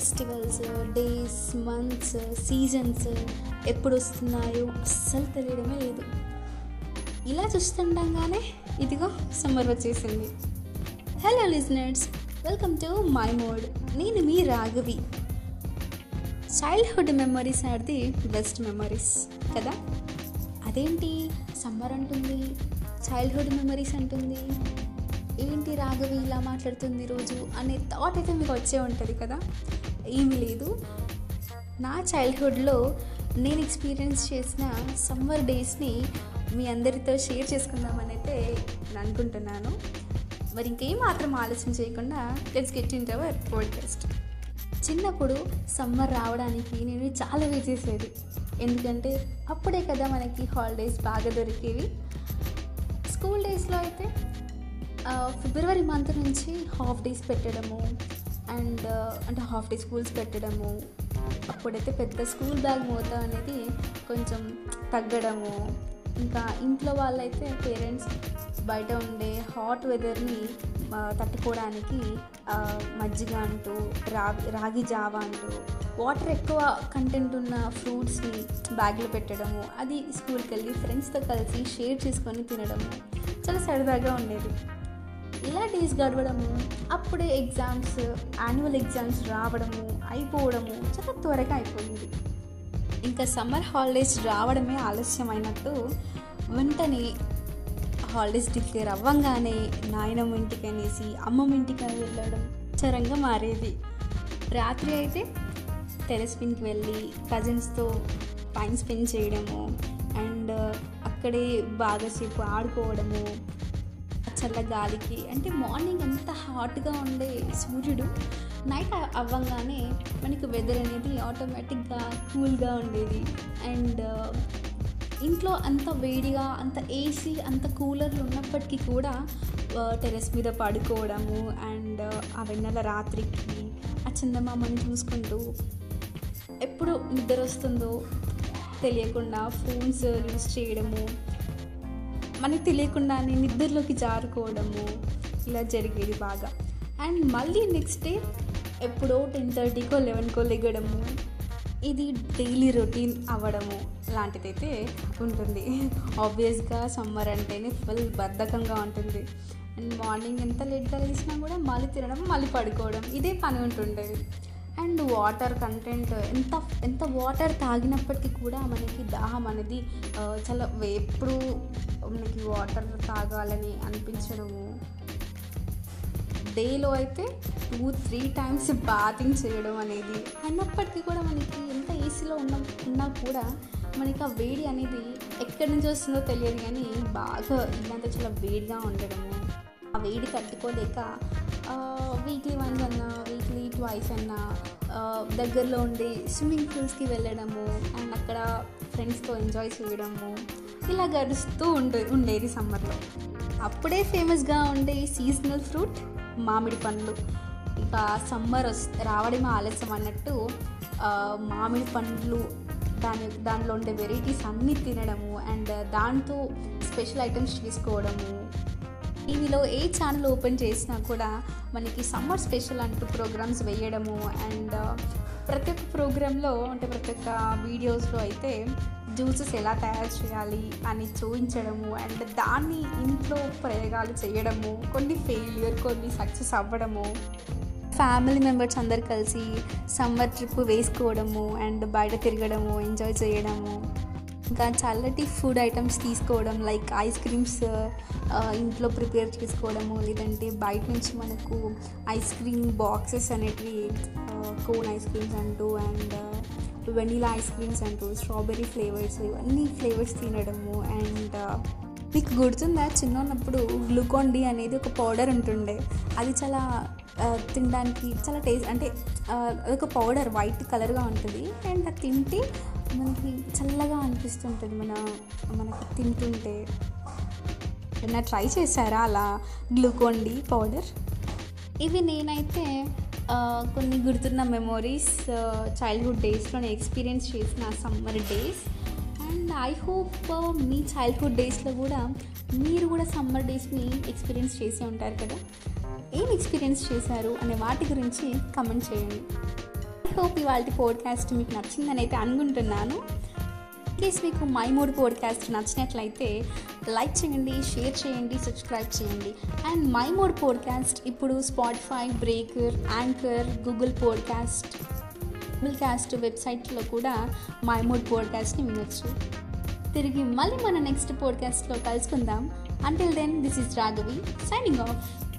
Festivals days months seasons ఎప్పుడు వస్తున్నాయో అస్సలు తెలియడమే లేదు. ఇలా చూస్తుండగానే ఇదిగో సమ్మర్ వచ్చేసింది. Hello listeners welcome to my mode నేను మీ Raghavi. Childhood memories are the best memories కదా? అదేంటి? సమ్మర్ అంటుంది చైల్డ్హుడ్ మెమరీస్ అంటుంది. ఏంటి రాఘవి ఇలా మాట్లాడుతుంది రోజు అనే థాట్ అయితే మీకు వచ్చే ఉంటుంది కదా? ఏమీ లేదు. నా చైల్డ్హుడ్లో నేను ఎక్స్పీరియన్స్ చేసిన సమ్మర్ డేస్ని మీ అందరితో షేర్ చేసుకుందామని అయితే నేను అనుకుంటున్నాను. మరి ఇంకేం మాత్రం ఆలోచన చేయకుండా let's get in our podcast చిన్నప్పుడు సమ్మర్ రావడానికి నేను చాలా వెయిట్ చేసేది. ఎందుకంటే అప్పుడే కదా మనకి హాలిడేస్ బాగా దొరికేవి. స్కూల్ డేస్లో అయితే ఫిబ్రవరి మంత్ నుంచి హాఫ్ డేస్ పెట్టడము అండ్ అంటే హాఫ్ డే స్కూల్స్ పెట్టడము. అప్పుడైతే పెద్ద స్కూల్ బ్యాగ్ మోత అనేది కొంచెం తగ్గడము. ఇంకా ఇంట్లో వాళ్ళైతే పేరెంట్స్ బయట ఉండే హాట్ వెదర్ని తట్టుకోవడానికి మజ్జిగ అంటూ రాగి రాగి జావా అంటూ వాటర్ ఎక్కువ కంటెంట్ ఉన్న ఫ్రూట్స్ని బ్యాగ్లో పెట్టడము. అది స్కూల్కి వెళ్ళి ఫ్రెండ్స్తో కలిసి షేర్ చేసుకొని తినడము. చాలా సరదాగా ఉండేది. ఇలా డేస్ గడవడము అప్పుడే ఎగ్జామ్స్ యాన్యువల్ ఎగ్జామ్స్ రావడము అయిపోవడము చాలా త్వరగా అయిపోయింది. ఇంకా సమ్మర్ హాలిడేస్ రావడమే ఆలస్యమైనట్టు వెంటనే హాలిడేస్ డిక్లేర్ అవ్వంగానే నాయనమ్మ ఇంటికి అనేసి అమ్మమ్మ ఇంటికి అని వెళ్ళడం చరంగా మారేది. రాత్రి అయితే టెరెస్పిన్కి వెళ్ళి కజిన్స్తో టైం స్పెండ్ చేయడము అండ్ అక్కడే బాగాసేపు ఆడుకోవడము చల్ల గాలికి అంటే మార్నింగ్ ఎంత హాట్గా ఉండే సూర్యుడు నైట్ అవ్వగానే మనకి వెదర్ అనేది ఆటోమేటిక్గా కూల్గా ఉండేది. అండ్ ఇంట్లో అంత వేడిగా అంత ఏసీ అంత కూలర్లు ఉన్నప్పటికీ కూడా టెరెస్ మీద పడుకోవడము అండ్ ఆ వెన్నెల రాత్రికి ఆ చందమామని చూసుకుంటూ ఎప్పుడు నిద్ర వస్తుందో తెలియకుండా ఫోన్స్ యూస్ చేయడము మనకు తెలియకుండానే నిద్రలోకి జారుకోవడము ఇలా జరిగేది బాగా. అండ్ మళ్ళీ నెక్స్ట్ డే ఎప్పుడో టెన్ థర్టీకో లెవెన్కో లెగడము. ఇది డైలీ రొటీన్ అవ్వడము లాంటిదైతే ఉంటుంది. ఆబ్వియస్గా సమ్మర్ అంటేనే ఫుల్ బద్ధకంగా ఉంటుంది. అండ్ మార్నింగ్ ఎంత లేట్గా లేచినా కూడా మళ్ళీ తినడం మళ్ళీ పడుకోవడం ఇదే పని ఉంటుండేది అండ్ వాటర్ కంటెంట్ ఎంత ఎంత వాటర్ తాగినప్పటికీ కూడా మనకి దాహం అనేది చాలా ఎప్పుడు మనకి వాటర్ తాగాలని అనిపించడము డేలో అయితే టూ త్రీ టైమ్స్ బాతింగ్ చేయడం అనేది. అయినప్పటికీ కూడా మనకి ఎంత ఏసీలో ఉన్న ఉన్నా కూడా మనకి ఆ వేడి అనేది ఎక్కడి నుంచి వస్తుందో తెలియదు కానీ బాగా ఇల్లంతా చాలా వేడిగా ఉండడము. ఆ వేడి తట్టుకోలేక వీక్లీ వన్స్ అన్నా వీక్లీ ట్వైస్ అన్నా దగ్గరలో ఉండే స్విమ్మింగ్ పూల్స్కి వెళ్ళడము అండ్ అక్కడ ఫ్రెండ్స్తో ఎంజాయ్ చేయడము ఇలా గడుస్తూ ఉండే ఉండేది సమ్మర్లో అప్పుడే ఫేమస్గా ఉండే సీజనల్ ఫ్రూట్ మామిడి పండ్లు. ఇక సమ్మర్ వస్ రావడమే ఆలస్యం అన్నట్టు మామిడి పండ్లు దాని దానిలో ఉండే వెరైటీస్ అన్నీ తినడము అండ్ దాంతో స్పెషల్ ఐటమ్స్ చేసుకోవడము టీవీలో ఏ ఛానల్ ఓపెన్ చేసినా కూడా మనకి సమ్మర్ స్పెషల్ అంటూ ప్రోగ్రామ్స్ వేయడము అండ్ uh, ప్రతి ఒక్క ప్రోగ్రాంలో అంటే ప్రతి ఒక్క వీడియోస్లో అయితే జ్యూసెస్ ఎలా తయారు చేయాలి అని చూపించడము అండ్ దాన్ని ఇంట్లో ప్రయోగాలు చేయడము కొన్ని ఫెయిల్యూర్ కొన్ని సక్సెస్ అవ్వడము. ఫ్యామిలీ మెంబర్స్ అందరు కలిసి సమ్మర్ ట్రిప్ వేసుకోవడము అండ్ బయట తిరగడము ఎంజాయ్ చేయడము. ఇంకా చల్లటి ఫుడ్ ఐటమ్స్ తీసుకోవడం లైక్ ఐస్ క్రీమ్స్ ఇంట్లో ప్రిపేర్ చేసుకోవడము లేదంటే బయట నుంచి మనకు ఐస్ క్రీమ్ బాక్సెస్ అనేటివి కోన్ ఐస్ క్రీమ్స్ అంటూ అండ్ వెనీలా ఐస్ క్రీమ్స్ అంటూ స్ట్రాబెర్రీ ఫ్లేవర్స్ ఇవన్నీ ఫ్లేవర్స్ తినడము అండ్ uh, మీకు గుర్తుందా చిన్నప్పుడు గ్లూకాన్ డి అనేది ఒక పౌడర్ ఉంటుండే. అది చాలా uh, తినడానికి చాలా టేస్ట్ అంటే ఆ, అదొక పౌడర్ వైట్ కలర్గా ఉంటుంది. అండ్ అది తింటే మనకి చల్లగా అనిపిస్తుంటుంది మన మనకి తింటుంటే. ఏమన్నా ట్రై చేశారా అలా? Glucon D powder? ఇవి నేనైతే కొన్ని గుర్తున్న మెమొరీస్ చైల్డ్హుడ్ డేస్లో నేను ఎక్స్పీరియన్స్ చేసిన summer days and I hope me childhood డేస్లో కూడా మీరు కూడా సమ్మర్ డేస్ని ఎక్స్పీరియన్స్ చేసే ఉంటారు కదా. ఏం ఎక్స్పీరియన్స్ చేశారు అనే వాటి గురించి కమెంట్ చేయండి. ఐ హోప్ ఇవాళ పోడ్కాస్ట్ మీకు నచ్చిందని అయితే అనుకుంటున్నాను. ఇన్కేస్ మీకు మై మూడ్ పోడ్కాస్ట్ నచ్చినట్లయితే లైక్ చేయండి షేర్ చేయండి సబ్స్క్రైబ్ చేయండి. అండ్ మై మూడ్ పోడ్కాస్ట్ ఇప్పుడు Spotify Breaker Anchor Google podcast Google cast వెబ్సైట్లో కూడా మై మూడ్ పోడ్కాస్ట్ని వినొచ్చు. తిరిగి మళ్ళీ మన నెక్స్ట్ పోడ్కాస్ట్లో కలుసుకుందాం. Until then this is Raghavi signing off